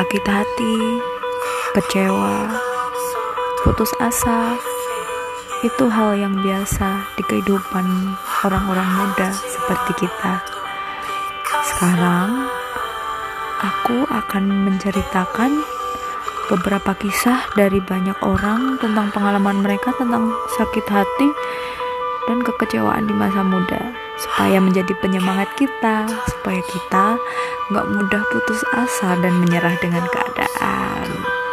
sakit hati, kecewa, putus asa, itu hal yang biasa di kehidupan orang-orang muda seperti kita. Sekarang, aku akan menceritakan beberapa kisah dari banyak orang tentang pengalaman mereka tentang sakit hati dan kekecewaan di masa muda supaya menjadi penyemangat kita supaya kita nggak mudah putus asa dan menyerah dengan keadaan